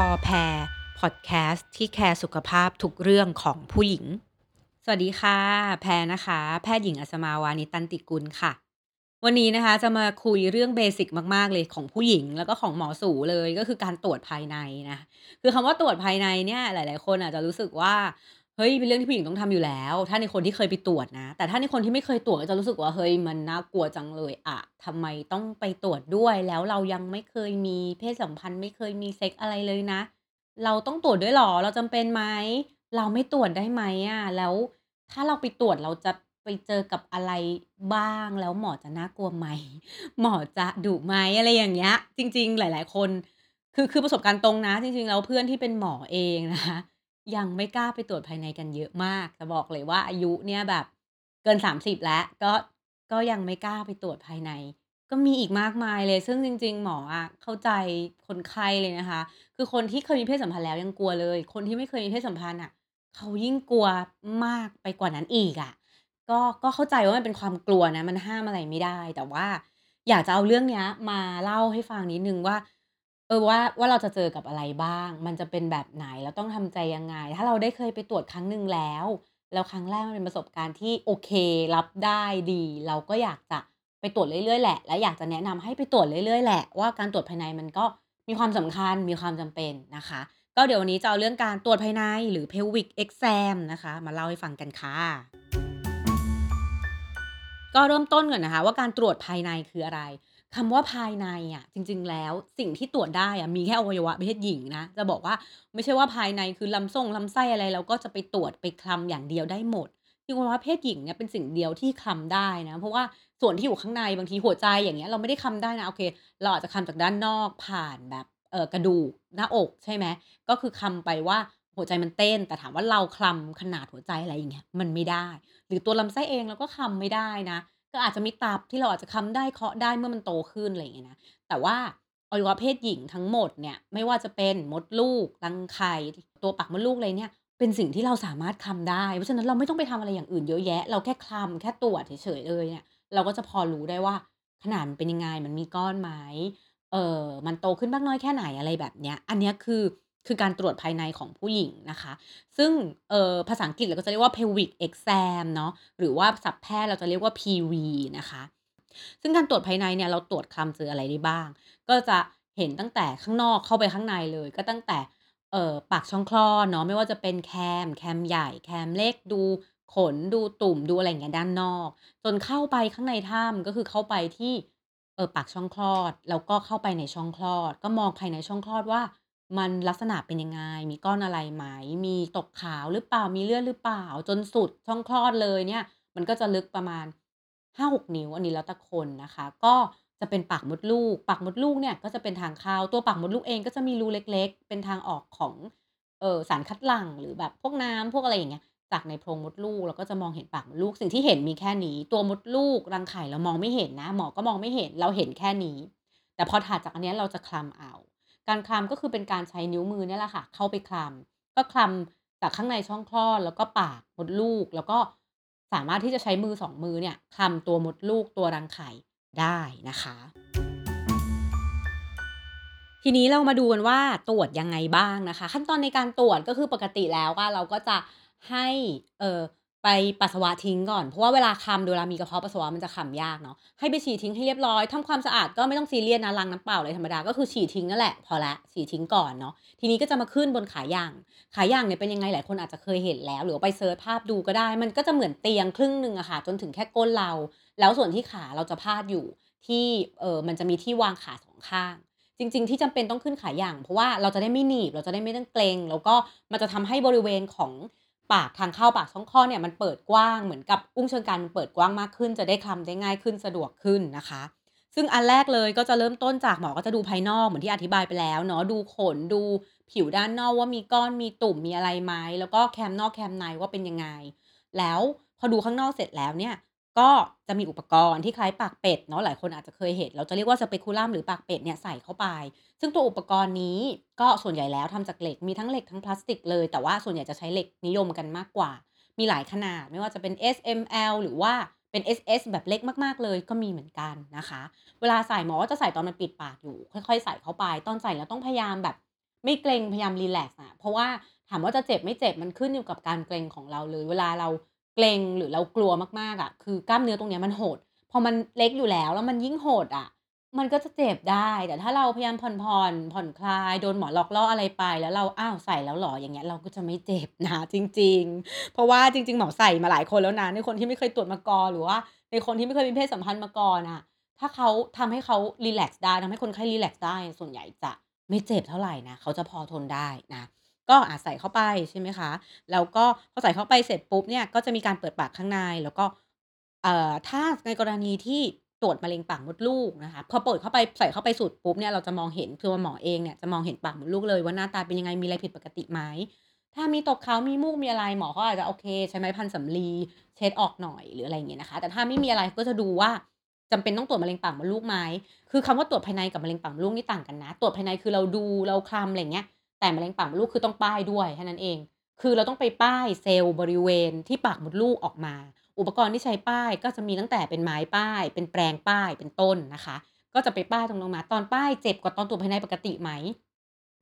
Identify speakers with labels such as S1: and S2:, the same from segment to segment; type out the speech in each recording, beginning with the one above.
S1: หมอแพรพอดแคสต์ที่แคร์สุขภาพทุกเรื่องของผู้หญิง สวัสดีค่ะ แพรนะคะ แพทย์หญิงอัศมาวานิตันติกุลค่ะ วันนี้นะคะจะมาคุยเรื่อง basic มาก ๆ เลยของผู้หญิง แล้วก็ของหมอสูเลยก็คือการตรวจภายในนะ คือคำว่าตรวจภายในเนี่ยหลาย ๆ คนอาจจะรู้สึกว่า เฮ้ยเป็นเรื่องที่ผู้หญิงต้องทำอยู่แล้ว ถ้าในคนที่เคยไปตรวจนะ แต่ถ้าในคนที่ไม่เคยตรวจก็จะรู้สึกว่าเฮ้ยมันน่ากลัวจังเลยอะทำไมต้องไปตรวจด้วยแล้วเรายังไม่เคยมีเพศสัมพันธ์ไม่เคยมีเซ็กอะไรเลยนะ เราต้องตรวจด้วยหรอเราจำเป็นไหมเราไม่ตรวจได้ไหมอะแล้วถ้าเราไปตรวจเราจะไปเจอกับอะไรบ้างแล้วหมอจะน่ากลัวไหม หมอจะดุไหมอะไรอย่างเงี้ย จริง ๆ หลาย ๆ คน คือคือประสบการณ์ตรงนะ จริง ๆ แล้วเพื่อนที่เป็นหมอเองนะคะ ยังไม่กล้าไปตรวจภายในกันเยอะมาก จะบอกเลยว่าอายุเนี่ยแบบเกิน 30 แล้ว ก็ก็ยังไม่กล้าไปตรวจภายใน ก็มีอีกมากมายเลย ซึ่งจริง ๆ หมออะเข้าใจคนไข้เลยนะคะ คือคนที่เคยมีเพศสัมพันธ์แล้วยังกลัวเลย คนที่ไม่เคยมีเพศสัมพันธ์น่ะเขายิ่งกลัวมากไปกว่านั้นอีกอะก็ก็เข้าใจว่ามันเป็นความกลัวนะ มันห้ามอะไรไม่ได้ แต่ว่าอยากจะเอาเรื่องเนี้ย มาเล่าให้ฟังนิดนึงว่า เออ ว่า ว่าเราจะเจอกับอะไรบ้าง มันจะเป็นแบบไหนเราต้องทำใจยังไง ถ้าเราได้เคยไปตรวจครั้งหนึ่งแล้ว แล้วครั้งแรกมันเป็นประสบการณ์ที่โอเค รับได้ดี เราก็อยากจะไปตรวจเรื่อย ๆ แหละ และอยากจะแนะนำให้ไปตรวจเรื่อย ๆ แหละ ว่าการตรวจภายในมันก็มีความสำคัญ มีความจำเป็นนะคะ ก็เดี๋ยววันนี้จะเอาเรื่องการตรวจภายในหรือ Pelvic Exam นะคะ มาเล่าให้ฟังกันค่ะ ก็เริ่มต้นก่อนนะคะ ว่าการตรวจภายในคืออะไร คำว่าภายในอะ จริง ๆ แล้วสิ่งที่ตรวจได้อะมีแค่อวัยวะเพศหญิงนะ จะบอกว่าไม่ใช่ว่าภายในคือลำส้งลำไส้อะไรเราก็จะไปตรวจไปคลำอย่างเดียวได้หมดคืออวัยวะเพศหญิงเนี่ยเป็นสิ่งเดียวที่คลำได้นะ เพราะว่าส่วนที่อยู่ข้างในบางทีหัวใจอย่างเงี้ยเราไม่ได้คลำได้นะโอเค เราอาจจะคลำจากด้านนอกผ่านแบบเออกระดูกหน้าอกใช่ไหมก็คือคลำไปว่าหัวใจมันเต้น แต่ถามว่าเราคลำขนาดหัวใจอะไรอย่างเงี้ยมันไม่ได้ หรือตัวลำไส้เองเราก็คลำไม่ได้นะ ก็อาจจะมีตับที่เราอาจจะคำได้เคาะได้เมื่อมันโตขึ้นอะไรอย่างเงี้ยนะแต่ว่าอวัยวะเพศหญิงทั้งหมดเนี่ยไม่ว่าจะเป็นมดลูกรังไข่ตัวปากมดลูกอะไรเนี่ยเป็นสิ่งที่เราสามารถคลำได้ เพราะฉะนั้นเราไม่ต้องไปทำอะไรอย่างอื่นเยอะแยะ เราแค่คลำแค่ตรวจเฉยๆเลยเนี่ยเราก็จะพอรู้ได้ว่าขนาดมันเป็นยังไงมันมีก้อนไหมเออมันโตขึ้นมากน้อยแค่ไหนอะไรแบบเนี้ยอันนี้คือ คือการตรวจภายในของผู้หญิงนะคะ ซึ่งภาษาอังกฤษเราก็จะเรียกว่า Pelvic Exam เนาะหรือว่าศัพท์แพทย์เราจะเรียกว่า PV นะคะ ซึ่งการตรวจภายในเนี่ยเราตรวจคลำเจออะไรได้บ้าง ก็จะเห็นตั้งแต่ข้างนอกเข้าไปข้างในเลย ก็ตั้งแต่เปากช่องคลอดเนาะไม่ว่าจะเป็นแคม แคมใหญ่ แคมเล็กดูขนดูตุ่มดูอะไรอย่างเงี้ยด้านนอก จนเข้าไปข้างในถ้ำก็คือเข้าไปที่เออปากช่องคลอด แล้วก็เข้าไปในช่องคลอด ก็มองภายในช่องคลอดว่า มันลักษณะเป็นยังไง มีก้อนอะไรไหม มีตกขาวหรือเปล่า มีเลือดหรือเปล่า จนสุดช่องคลอดเลยเนี่ย มันก็จะลึกประมาณ 5-6 นิ้ว อันนี้แล้วแต่คนนะคะ ก็จะเป็นปากมดลูก ปากมดลูกเนี่ยก็จะเป็นทางเข้า ตัวปากมดลูกเองก็จะมีรูเล็ก ๆ เป็นทางออกของ เอ่อ สารคัดหลั่ง หรือแบบพวกน้ำ พวกอะไรอย่างเงี้ย จากในโพรงมดลูก เราก็จะมองเห็นปากมดลูก สิ่งที่เห็นมีแค่นี้ ตัวมดลูก รังไข่เรามองไม่เห็นนะ หมอก็มองไม่เห็น เราเห็นแค่นี้ แต่พอถัดจากอันเนี้ยเราจะคลำเอา การคลำก็คือเป็นการใช้นิ้วมือเนี่ยแหละค่ะ เข้าไปคลำก็คลำจากข้างในช่องคลอดแล้วก็ปากมดลูก แล้วก็สามารถที่จะใช้มือ2มือเนี่ยคลำตัวมดลูกตัวรังไข่ได้นะคะ ทีนี้เรามาดูกันว่าตรวจยังไงบ้างนะคะ ขั้นตอนในการตรวจก็คือปกติแล้วอะเราก็จะให้เอ่อ ไปปัสสาวะทิ้งก่อน เพราะว่าเวลาคำเวลามีกระเพาะปัสสาวะมันจะคำยากเนาะให้ไปฉี่ทิ้งให้เรียบร้อยทำความสะอาดก็ไม่ต้องซีเรียสนะล้างน้ำเปล่าเลยธรรมดาก็คือฉี่ทิ้งนั่นแหละพอล้วฉี่ทิ้งก่อนเนาะทีนี้ก็จะมาขึ้นบนขาย่างขาย่างเนี่ยเป็นยังไงหลายคนอาจจะเคยเห็นแล้ว หรือไปเซิร์ชภาพดูก็ได้ มันก็จะเหมือนเตียงครึ่งหนึ่งอะค่ะจนถึงแค่ก้นเรา แล้วส่วนที่ขาเราจะพาดอยู่ที่เออมันจะมีที่วางขา2ข้างจริง ๆ ที่จำเป็นต้องขึ้นขาย่าง เพราะว่าเราจะได้ไม่หนีบเราจะได้ไม่ต้องเกรงแล้วก็มันจะทำให้บริเวณของ ปากทางเข้าปากช่องคลอดเนี่ยมันเปิดกว้างเหมือนกับอุ้งเชิงกรานมันเปิดกว้างมากขึ้น จะได้คลำได้ง่ายขึ้นสะดวกขึ้นนะคะ ซึ่งอันแรกเลยก็จะเริ่มต้นจากหมอก็จะดูภายนอกเหมือนที่อธิบายไปแล้วเนาะดูขนดูผิวด้านนอกว่ามีก้อนมีตุ่มมีอะไรไหมแล้วก็แคมนอกแคมในว่าเป็นยังไง แล้วพอดูข้างนอกเสร็จแล้วเนี่ย ก็จะมีอุปกรณ์ที่คล้ายปากเป็ดเนาะหลายคนอาจจะเคยเห็น เราจะเรียกว่า Speculum หรือปากเป็ดเนี่ยใส่เข้าไป ซึ่งตัวอุปกรณ์นี้ก็ส่วนใหญ่แล้วทำจากเหล็กมีทั้งเหล็กทั้งพลาสติกเลย แต่ว่าส่วนใหญ่จะใช้เหล็กนิยมกันมากกว่า มีหลายขนาดไม่ว่าจะเป็น S, M, L หรือว่าเป็น SS แบบเล็กมากๆเลยก็มีเหมือนกันนะคะ เวลาใส่หมอก็จะใส่ตอนมันปิดปากอยู่ ค่อยๆ ใส่เข้าไป ตอนใส่แล้วต้องพยายามแบบไม่เกร็งพยายามรีแลกซ์อะเพราะว่าถามว่าจะเจ็บไม่เจ็บมันขึ้นอยู่กับการเกร็งของเราเลย เวลาเรา เกรงหรือเรากลัวมากๆอะคือกล้ามเนื้อตรงเนี้ยมันหด พอมันเล็กอยู่แล้วแล้วมันยิ่งหดอะมันก็จะเจ็บได้ แต่ถ้าเราพยายามผ่อนๆผ่อนคลายโดนหมอนหลอกล่ออะไรไป แล้วเราอ้าวใส่แล้วหรออย่างเงี้ยเราก็จะไม่เจ็บนะจริง ๆ เพราะว่าจริง ๆ หมอใส่มาหลายคนแล้วนะในคนที่ไม่เคยตรวจมาก่อนหรือว่า ในคนที่ไม่เคยมีเพศสัมพันธ์มาก่อนอะถ้าเขาทำให้เขารีแลกซ์ได้ทำให้คนไข้รีแลกซ์ได้ส่วนใหญ่จะไม่เจ็บเท่าไหร่นะเขาจะพอทนได้นะ ก็อาใส่เข้าไปใช่ไหมคะ แล้วก็พอใส่เข้าไปเสร็จปุ๊บเนี่ยก็จะมีการเปิดปากข้างใน แล้วก็เอ่อถ้าในกรณีที่ตรวจมะเร็งปากมดลูกนะคะพอเปิดเข้าไปใส่เข้าไปสุดปุ๊บเนี่ยเราจะมองเห็นตัวหมอเองเนี่ยจะมองเห็นปากมดลูกเลยว่าหน้าตาเป็นยังไงมีอะไรผิดปกติไหมถ้ามีตกขาวมีมูกมีอะไรหมอเขาอาจจะโอเคใช้ไม้พันสำลีเช็ดออกหน่อยหรืออะไรอย่างเงี้ยนะคะ แต่ถ้าไม่มีอะไรก็จะดูว่าจำเป็นต้องตรวจมะเร็งปากมดลูกไหมคือคำว่าตรวจภายในกับมะเร็งปากมดลูกนี่ต่างกันนะ ตรวจภายในคือเราดูเราคลำอะไรเงี้ย แต่มะเร็งปากมดลูกคือต้องป้ายด้วยแค่นั้นเอง คือเราต้องไปป้ายเซลล์บริเวณที่ปากมดลูกออกมา อุปกรณ์ที่ใช้ป้ายก็จะมีตั้งแต่เป็นไม้ป้าย เป็นแปรงป้ายเป็นต้นนะคะ ก็จะไปป้ายตรงลงมาตอนป้ายเจ็บกว่าตอนตรวจภายในปกติไหม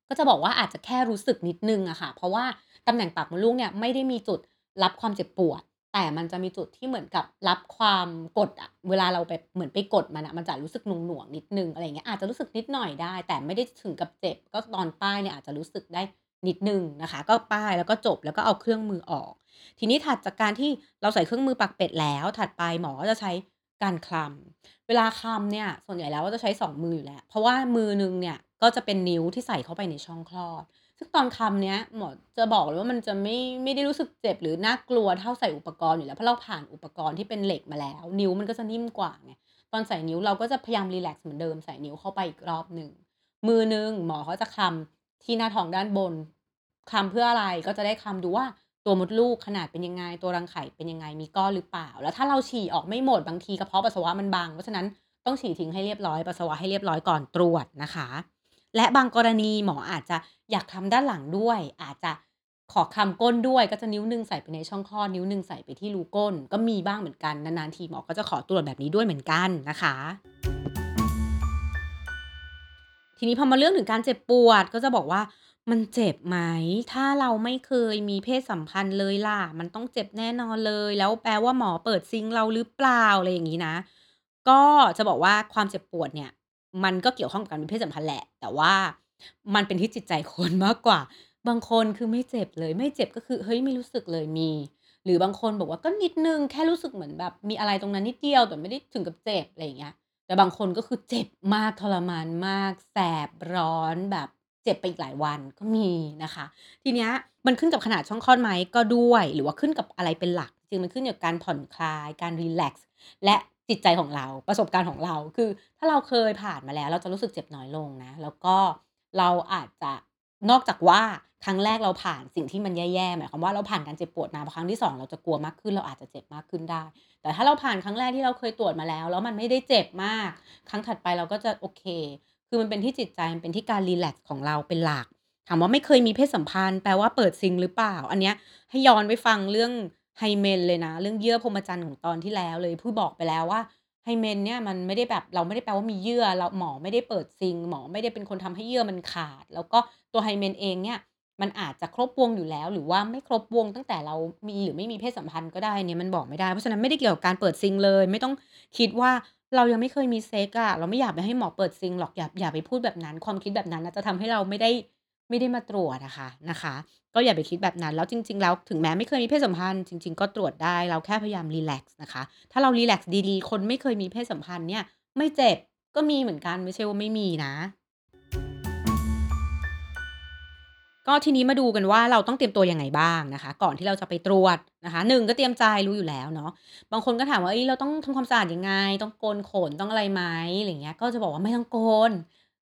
S1: ก็จะบอกว่าอาจจะแค่รู้สึกนิดนึงอะค่ะ เพราะว่าตำแหน่งปากมดลูกเนี่ยไม่ได้มีจุดรับความเจ็บปวด แต่มันจะมีจุดที่เหมือนกับรับความกดอะเวลาเราไปเหมือนไปกดมันนะมันจะรู้สึกหน่วงๆนิดนึงอะไรอย่างเงี้ยอาจจะรู้สึกนิดหน่อยได้ แต่ไม่ได้ถึงกับเจ็บ ก็ตอนป้ายเนี่ยอาจจะรู้สึกได้นิดนึงนะคะ ก็ป้ายแล้วก็จบแล้วก็เอาเครื่องมือออก ทีนี้ถัดจากการที่เราใส่เครื่องมือปักเป็ดแล้ว ถัดไปหมอก็จะใช้การคลำเวลาคลำเนี่ยส่วนใหญ่แล้วก็จะใช้สองมืออยู่แล้ว เพราะว่ามือหนึ่งเนี่ยก็จะเป็นนิ้วที่ใส่เข้าไปในช่องคลอด ซึ่งตอนคำเนี้ยหมอจะบอกเลยว่ามันจะไม่ไม่ได้รู้สึกเจ็บหรือน่ากลัวเท่าใส่อุปกรณ์อยู่แล้ว เพราะเราผ่านอุปกรณ์ที่เป็นเหล็กมาแล้ว นิ้วมันก็จะนิ่มกว่าไงตอนใส่นิ้วเราก็จะพยายามรีแลกซ์เหมือนเดิมใส่นิ้วเข้าไปอีกรอบหนึ่งมือหนึ่งหมอเขาจะคำที่หน้าท้องด้านบนคำเพื่ออะไรก็จะได้คำดูว่าตัวมดลูกขนาดเป็นยังไง ตัวรังไข่เป็นยังไงมีก้อนหรือเปล่า แล้วถ้าเราฉี่ออกไม่หมดบางทีกระเพาะปัสสาวะมันบางเพราะฉะนั้นต้องฉี่ทิ้งให้เรียบร้อยปัสสาวะให้เรียบร้อยก่อนตรวจนะคะ และบางกรณีหมออาจจะอยากทำด้านหลังด้วย อาจจะขอคำก้นด้วยก็จะนิ้วหนึ่งใส่ไปในช่องคลอดนิ้วหนึ่งใส่ไปที่รูก้น ก็มีบ้างเหมือนกันนานๆทีหมอก็จะขอตรวจแบบนี้ด้วยเหมือนกันนะคะ ทีนี้พอมาเรื่องถึงการเจ็บปวดก็จะบอกว่ามันเจ็บไหม ถ้าเราไม่เคยมีเพศสัมพันธ์เลยล่ะ มันต้องเจ็บแน่นอนเลย แล้วแปลว่าหมอเปิดซิงเราหรือเปล่าอะไรอย่างงี้นะ ก็จะบอกว่าความเจ็บปวดเนี่ย มันก็เกี่ยวข้องกับการมีเพศสัมพันธ์แหละ แต่ว่ามันเป็นที่จิตใจคนมากกว่า บางคนคือไม่เจ็บเลย ไม่เจ็บก็คือเฮ้ยไม่รู้สึกเลยมี หรือบางคนบอกว่าก็นิดหนึ่งแค่รู้สึกเหมือนแบบ มีอะไรตรงนั้นนิดเดียวแต่ไม่ได้ถึงกับเจ็บอะไรอย่างเงี้ย แต่บางคนก็คือเจ็บมากทรมานมาก แสบร้อนแบบเจ็บไปอีกหลายวันก็มีนะคะ ทีเนี้ยมันขึ้นกับขนาดช่องคลอดไหมก็ด้วย หรือว่าขึ้นกับอะไรเป็นหลัก จริงมันขึ้นกับการผ่อนคลายการรีแลกซ์และ จิตใจของเราประสบการณ์ของเรา คือถ้าเราเคยผ่านมาแล้ว เราจะรู้สึกเจ็บน้อยลงนะ แล้วก็เราอาจจะนอกจากว่าครั้งแรกเราผ่านสิ่งที่มันแย่ๆหมายความว่าเราผ่านการเจ็บปวดมาครั้งที่สองเราจะกลัวมากขึ้น เราอาจจะเจ็บมากขึ้นได้ แต่ถ้าเราผ่านครั้งแรกที่เราเคยตรวจมาแล้ว แล้วมันไม่ได้เจ็บมาก ครั้งถัดไปเราก็จะโอเค คือมันเป็นที่จิตใจมันเป็นที่การรีแลกซ์ของเราเป็นหลักถามว่าไม่เคยมีเพศสัมพันธ์แปลว่าเปิดซิงหรือเปล่า อันเนี้ยให้ย้อนไปฟังเรื่อง Hymen เลยนะ เรื่องเยื่อพรหมจรรย์ของตอนที่แล้วเลยพูดบอกไปแล้วว่า Hymen เนี่ยมันไม่ได้แบบเราไม่ได้แปลว่ามีเยื่อเราหมอไม่ได้เปิดซิงหมอไม่ได้เป็นคนทำให้เยื่อมันขาด แล้วก็ตัว Hymen เองเนี่ยมันอาจจะครบวงอยู่แล้ว หรือว่าไม่ครบวงตั้งแต่เรามีหรือไม่มีเพศสัมพันธ์ก็ได้เนี่ยมันบอกไม่ได้เพราะฉะนั้นไม่ได้เกี่ยวกับการเปิดซิงเลย ไม่ต้องคิดว่าเรายังไม่เคยมีเซ็กอะเราไม่อยากไปให้หมอเปิดซิงหรอกอย่าอย่าไปพูดแบบนั้น ความคิดแบบนั้นนะจะทำให้เราไม่ได้ ไม่ได้มาตรวจอะค่ะ นะคะ ก็อย่าไปคิดแบบนั้น แล้วจริง ๆ แล้วถึงแม้ไม่เคยมีเพศสัมพันธ์ จริง ๆ ก็ตรวจได้ เราแค่พยายามรีแลกซ์นะคะ ถ้าเรารีแลกซ์ดี ๆ คนไม่เคยมีเพศสัมพันธ์เนี่ย ไม่เจ็บก็มีเหมือนกัน ไม่ใช่ว่าไม่มีนะ ก็ทีนี้มาดูกันว่าเราต้องเตรียมตัวยังไงบ้างนะคะ ก่อนที่เราจะไปตรวจนะคะหนึ่งก็เตรียมใจรู้อยู่แล้วเนาะบางคนก็ถามว่าเฮ้ยเราต้องทำความสะอาดยังไง ต้องโกนขนต้องอะไรไหมอะไรเงี้ยก็จะบอกว่าไม่ต้องโกน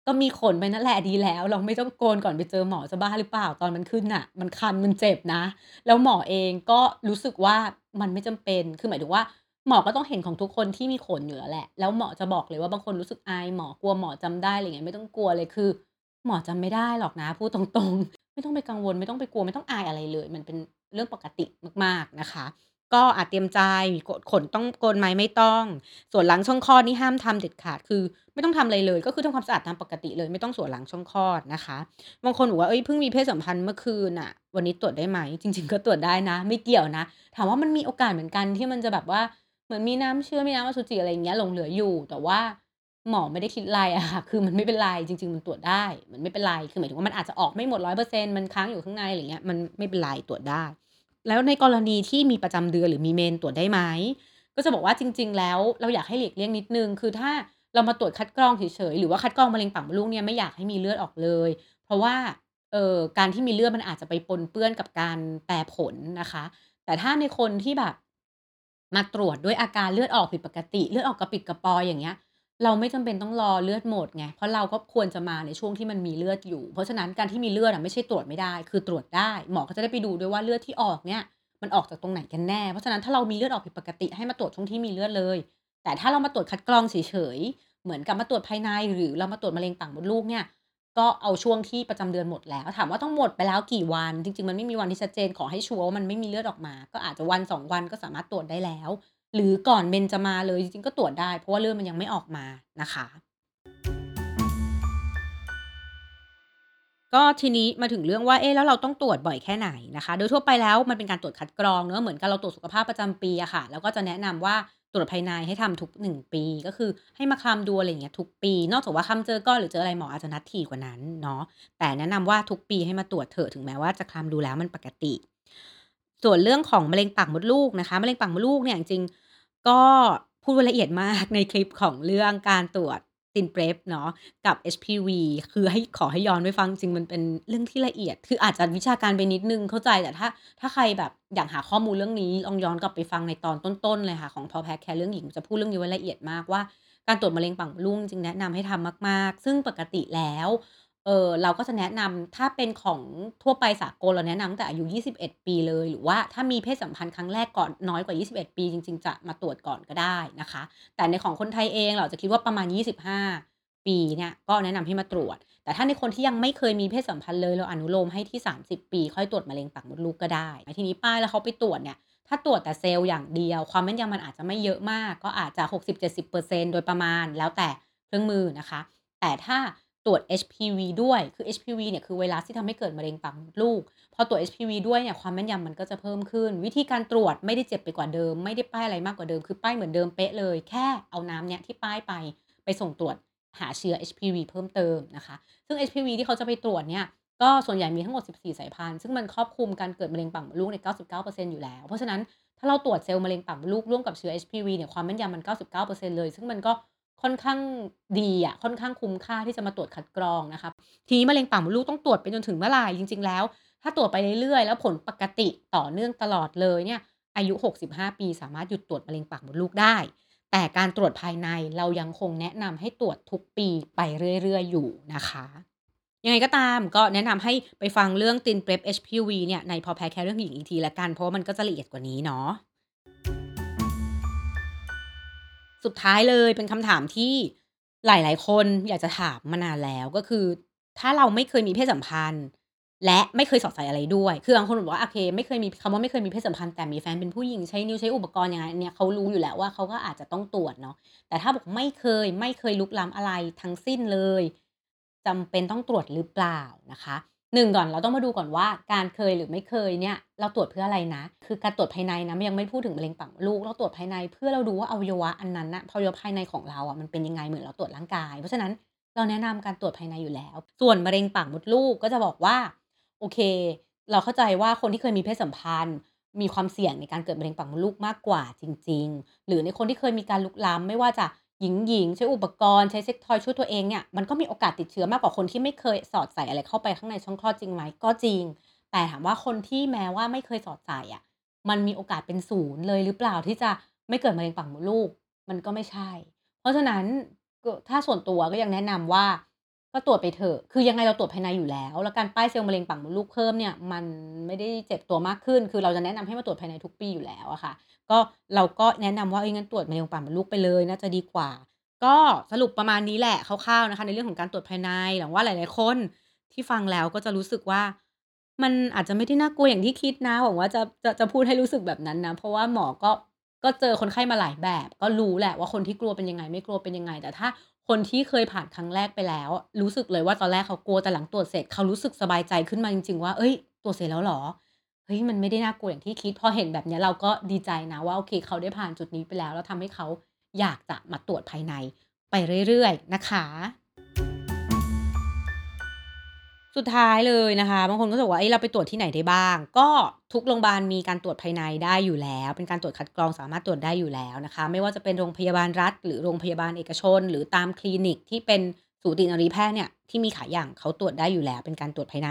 S1: ก็มีขนไปนั่นแหละดีแล้ว เราไม่ต้องโกนก่อนไปเจอหมอจะบ้าหรือเปล่าตอนมันขึ้นน่ะ มันคันมันเจ็บนะ แล้วหมอเองก็รู้สึกว่ามันไม่จำเป็นคือหมายถึงว่าหมอก็ต้องเห็นของทุกคนที่มีขนอยู่แล้วแหละ แล้วหมอจะบอกเลยว่าบางคนรู้สึกอายหมอกลัวหมอจำได้อะไรเงี้ยไม่ต้องกลัวเลยคือ หมอจำไม่ได้หรอกนะพูดตรงๆ ไม่ต้องไปกังวลไม่ต้องไปกลัวไม่ต้องอายอะไรเลย มันเป็นเรื่องปกติมากๆนะคะ ก็อาจเตรียมใจโกนขนต้องโกนไหมไม่ต้อง ส่วนหล้างช่องคลอดนี่ห้ามทำเด็ดขาดคือ ไม่ต้องทำอะไรเลย ก็คือทำความสะอาดตามปกติเลย ไม่ต้องส่วนหล้างช่องคลอดนะคะบางคนบอกว่า"เฮ้ยเพิ่งมีเพศสัมพันธ์เมื่อคืนน่ะวันนี้ตรวจได้ไหม?"จริง ๆ ก็ตรวจได้นะ ไม่เกี่ยวนะ ถามว่ามันมีโอกาสเหมือนกันที่มันจะแบบว่าเหมือนมีน้ำเชื้อมีน้ำอสุจิอะไรอย่างเงี้ยหลงเหลืออยู่ แต่ว่าหมอไม่ได้คิดไรอะค่ะคือมันไม่เป็นไรจริง ๆ มันตรวจได้ มันไม่เป็นไรคือหมายถึงว่ามันอาจจะออกไม่หมด100%มันค้างอยู่ข้างในอะไรเงี้ยมันไม่เป็นไรตรวจได้ แล้วในกรณีที่มีประจำเดือนหรือมีเมนตรวจได้ไหม?ก็จะบอกว่าจริง ๆ แล้วเราอยากให้หลีกเลี่ยงนิดนึง คือถ้าเรามาตรวจคัดกรองเฉยๆ หรือว่าคัดกรองมะเร็งปากมดลูกเนี่ยไม่อยากให้มีเลือดออกเลย เพราะว่าเอ่อการที่มีเลือดมันอาจจะไปปนเปื้อนกับการแปรผลนะคะ แต่ถ้าในคนที่แบบมาตรวจด้วยอาการเลือดออกผิดปกติ เลือดออกกระปิดกระปอยอย่างเงี้ย เราไม่จำเป็นต้องรอเลือดหมดไง เพราะเราก็ควรจะมาในช่วงที่มันมีเลือดอยู่ เพราะฉะนั้นการที่มีเลือดอะไม่ใช่ตรวจไม่ได้ คือตรวจได้ หมอก็จะได้ไปดูด้วยว่าเลือดที่ออกเนี่ย มันออกจากตรงไหนกันแน่ เพราะฉะนั้นถ้าเรามีเลือดออกผิดปกติให้มาตรวจช่วงที่มีเลือดเลย แต่ถ้าเรามาตรวจคัดกรองเฉยๆ เหมือนกับมาตรวจภายในหรือเรามาตรวจมะเร็งปากมดลูกเนี่ย ก็เอาช่วงที่ประจำเดือนหมดแล้ว ถามว่าต้องหมดไปแล้วกี่วัน จริง ๆ มันไม่มีวันที่ชัดเจน ขอให้ชัวร์ว่ามันไม่มีเลือดออกมา ก็อาจจะ1-2วันก็สามารถตรวจได้แล้ว หรือก่อนเมนจะมาเลยจริงๆก็ตรวจได้ เพราะว่าเลือดมันยังไม่ออกมานะคะ ก็ทีนี้มาถึงเรื่องว่าเอ๊ะแล้วเราต้องตรวจบ่อยแค่ไหนนะคะ โดยทั่วไปแล้วมันเป็นการตรวจคัดกรองเนาะเหมือนกับเราตรวจสุขภาพประจำปีอะค่ะ แล้วก็จะแนะนำว่าตรวจภายในให้ทำทุก 1 ปี ก็คือให้มาคลำดูอะไรอย่างเงี้ยทุกปี นอกจากว่าคลำเจอก้อนหรือเจออะไรหมออาจจะนัดถี่กว่านั้นเนาะแต่แนะนำว่าทุกปีให้มาตรวจเถอะถึงแม้ว่าจะคลำดูแล้วมันปกติ ส่วนเรื่องของมะเร็งปากมดลูกนะคะมะเร็งปากมดลูกเนี่ยจริงก็พูดละเอียดมากในคลิปของเรื่องการตรวจ TinPrep เนาะกับ HPV คือให้ขอให้ย้อนไปฟังจริงมันเป็นเรื่องที่ละเอียด คืออาจจะวิชาการไปนิดนึงเข้าใจแต่ถ้า ถ้าใครแบบอยากหาข้อมูลเรื่องนี้ลองย้อนกลับไปฟังในตอนต้นๆเลยค่ะ ของ POD Cast เรื่องหญิงจะพูดเรื่องนี้ไว้ละเอียดมากว่า การตรวจมะเร็งปากมดลูกจริงแนะนำให้ทำมากๆ ซึ่งปกติแล้ว เอ่อ เราก็จะแนะนำ ถ้าเป็นของทั่วไปสากล เราแนะนำตั้งแต่อายุ 21 ปีเลย หรือว่าถ้ามีเพศสัมพันธ์ครั้งแรกก่อนน้อยกว่า 21 ปี จริง ๆ จะมาตรวจก่อนก็ได้นะคะ แต่ในของคนไทยเองเราจะคิดว่าประมาณ 25 ปีเนี่ยก็แนะนำให้มาตรวจ แต่ถ้าในคนที่ยังไม่เคยมีเพศสัมพันธ์เลย เราอนุโลมให้ที่ 30 ปีค่อยตรวจมะเร็งปากมดลูกก็ได้ ทีนี้ป้ายแล้วเขาไปตรวจเนี่ย ถ้าตรวจแต่เซลล์อย่างเดียว ความแม่นยำมันอาจจะไม่เยอะมาก ก็อาจจะ 60-70%โดยประมาณ แล้วแต่เครื่องมือนะคะ แต่ถ้า ตรวจ HPV ด้วย คือ HPV เนี่ยคือไวรัสที่ทำให้เกิดมะเร็งปากมดลูก พอตรวจ HPV ด้วยเนี่ยความแม่นยำมันก็จะเพิ่มขึ้น วิธีการตรวจไม่ได้เจ็บไปกว่าเดิม ไม่ได้ป้ายอะไรมากกว่าเดิม คือป้ายเหมือนเดิมเป๊ะเลย แค่เอาน้ำเนี่ยที่ป้ายไปไปส่งตรวจหาเชื้อ HPV เพิ่มเติมนะคะ ซึ่ง HPV ที่เขาจะไปตรวจเนี่ยก็ส่วนใหญ่มีทั้งหมด 14 สายพันธุ์ ซึ่งมันครอบคลุมการเกิดมะเร็งปากมดลูกใน 99%อยู่แล้ว เพราะฉะนั้นถ้าเราตรวจเซลล์มะเร็งปากมดลูกร่วมกับเชื้อ HPV เนี่ยความแม่นยำมัน 99%เลย ซึ่งมันก็ ค่อนข้างดีอะค่อนข้างคุ้มค่าที่จะมาตรวจคัดกรองนะคะทีนี้มะเร็งปากมดลูกต้องตรวจไปจนถึงเมื่อไหร่จริง ๆ แล้ว ถ้าตรวจไปเรื่อยๆ แล้วผลปกติต่อเนื่องตลอดเลยเนี่ยอายุ 65 ปี สามารถหยุดตรวจมะเร็งปากมดลูกได้ แต่การตรวจภายในเรายังคงแนะนำให้ตรวจทุกปีไปเรื่อยๆ อยู่นะคะยังไงก็ตามก็แนะนำให้ไปฟังเรื่อง TinPrep HPV เนี่ยใน POD Cast เรื่องหญิงอีกทีล้วกัน เพราะว่ามันก็จะละเอียดกว่านี้เนาะ สุดท้ายเลยเป็นคำถามที่หลาย ๆ คนอยากจะถามมานานแล้วก็คือ ถ้าเราไม่เคยมีเพศสัมพันธ์ และไม่เคยสอดใส่อะไรด้วย คือบางคนบอกว่าโอเค ไม่เคยมีคำว่าไม่เคยมีเพศสัมพันธ์แต่มีแฟนเป็นผู้หญิงใช้นิ้วใช้อุปกรณ์ยังไงเนี้ยเขารู้อยู่แล้วว่าเขาก็อาจจะต้องตรวจเนาะแต่ถ้าบอกไม่เคยไม่เคยรุกล้ำอะไรทั้งสิ้นเลยจำเป็นต้องตรวจหรือเปล่านะคะ 1ก่อนเราต้องมาดูก่อนว่าการเคยหรือไม่เคยเนี่ยเราตรวจเพื่ออะไรนะ คือการตรวจภายในนะยังไม่พูดถึงมะเร็งปากมดลูกเราตรวจภายในเพื่อเราดูว่าอวัยวะอันนั้นน่ะอวัยวะภายในของเราอะมันเป็นยังไงเหมือนเราตรวจร่างกาย เพราะฉะนั้นเราแนะนำการตรวจภายในอยู่แล้ว ส่วนมะเร็งปากมดลูกก็จะบอกว่าโอเค เราเข้าใจว่าคนที่เคยมีเพศสัมพันธ์ มีความเสี่ยงในการเกิดมะเร็งปากมดลูกมากกว่าจริง ๆ หรือในคนที่เคยมีการรุกล้ำไม่ว่าจะ หญิงๆใช้อุปกรณ์ใช้เซ็กทอยช่วยตัวเองเนี่ยมันก็มีโอกาสติดเชื้อมากกว่าคนที่ไม่เคยสอดใส่อะไรเข้าไปข้างในช่องคลอดจริงไหมก็จริง แต่ถามว่าคนที่แม้ว่าไม่เคยสอดใส่อะมันมีโอกาสเป็น0เลยหรือเปล่าที่จะไม่เกิดมะเร็งปากมดลูก มันก็ไม่ใช่ เพราะฉะนั้นกถ้าส่วนตัวก็ยังแนะนำว่าก็ตรวจไปเถอะ คือยังไงเราตรวจภายในอยู่แล้ว แล้วการป้ายเซลล์มะเร็งปากมดลูกเพิ่มเนี่ย มันไม่ได้เจ็บตัวมากขึ้น คือเราจะแนะนำให้มาตรวจภายในทุกปีอยู่แล้วอะค่ะ ก็เราก็แนะนำว่าเฮ้ยงั้นตรวจมะเร็งปากมดลูกไปเลยน่าจะดีกว่า ก็สรุปประมาณนี้แหละคร่าวๆนะคะ ในเรื่องของการตรวจภายในหวังว่าหลายๆคนที่ฟังแล้วก็จะรู้สึกว่า มันอาจจะไม่ได้น่ากลัวอย่างที่คิดนะหวังว่าจะจะจะพูดให้รู้สึกแบบนั้นนะ เพราะว่าหมอก็ก็เจอคนไข้มาหลายแบบ ก็รู้แหละว่าคนที่กลัวเป็นยังไง ไม่กลัวเป็นยังไง แต่ถ้าคนที่เคยผ่านครั้งแรกไปแล้ว รู้สึกเลยว่าตอนแรกเขากลัวแต่หลังตรวจเสร็จเขารู้สึกสบายใจขึ้นมาจริง ๆ ว่า"เฮ้ยตรวจเสร็จแล้วหรอ? เฮ้ยมันไม่ได้น่ากลัวอย่างที่คิด"พอเห็นแบบนี้เราก็ดีใจนะว่าโอเคเขาได้ผ่านจุดนี้ไปแล้วแล้วทำให้เขาอยากจะมาตรวจภายในไปเรื่อยๆ นะคะ สุดท้ายเลยนะคะบางคนก็จะบอกว่าเอ๊ะเราไปตรวจที่ไหนได้บ้าง ก็ทุกโรงพยาบาลมีการตรวจภายในได้อยู่แล้ว เป็นการตรวจคัดกรองสามารถตรวจได้อยู่แล้วนะคะ ไม่ว่าจะเป็นโรงพยาบาลรัฐ หรือโรงพยาบาลเอกชน หรือตามคลินิกที่เป็นสูตินรีแพทย์เนี่ยที่มีขายอย่างเขาตรวจได้อยู่แล้ว เป็นการตรวจภายใน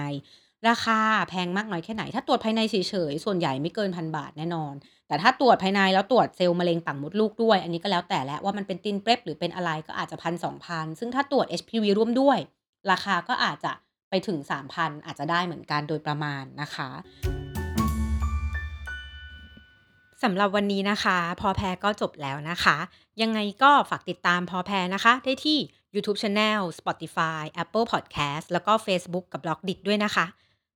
S1: ราคาแพงมากน้อยแค่ไหน ถ้าตรวจภายในเฉยๆ ส่วนใหญ่ไม่เกิน1,000บาทแน่นอน แต่ถ้าตรวจภายในแล้วตรวจเซลล์มะเร็งปากมดลูกด้วย อันนี้ก็แล้วแต่แล้วว่ามันเป็นตีนเปล็บหรือเป็นอะไรก็อาจจะ1,000-2,000ซึ่งถ้าตรวจ HPV ร่วมด้วย ราคาก็อาจจะไปถึง 3,000 อาจจะได้เหมือนกันโดยประมาณนะคะสำหรับวันนี้นะคะ พอแพรก็จบแล้วนะคะ ยังไงก็ฝากติดตามพอแพรนะคะ ได้ที่ยูทูบ Channel Spotify Apple Podcast แล้วก็เฟซบุ๊กกับ Blockdit ด้วยนะคะ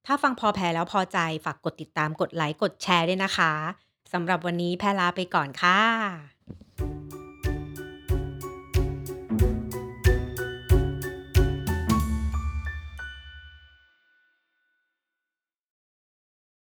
S1: ถ้าฟังพอแพ้แล้วพอใจฝากกดติดตามกดไลค์กดแชร์ด้วยนะคะสำหรับวันนี้แพลาไปก่อนค่ะ